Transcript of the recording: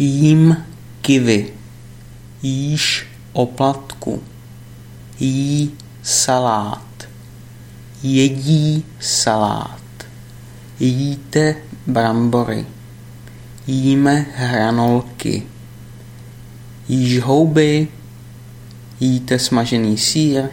Jím kivy. Jíš oplatku. Jí salát. Jedí salát. Jíte brambory. Jíme hranolky. Jíš houby. Jíte smažený sír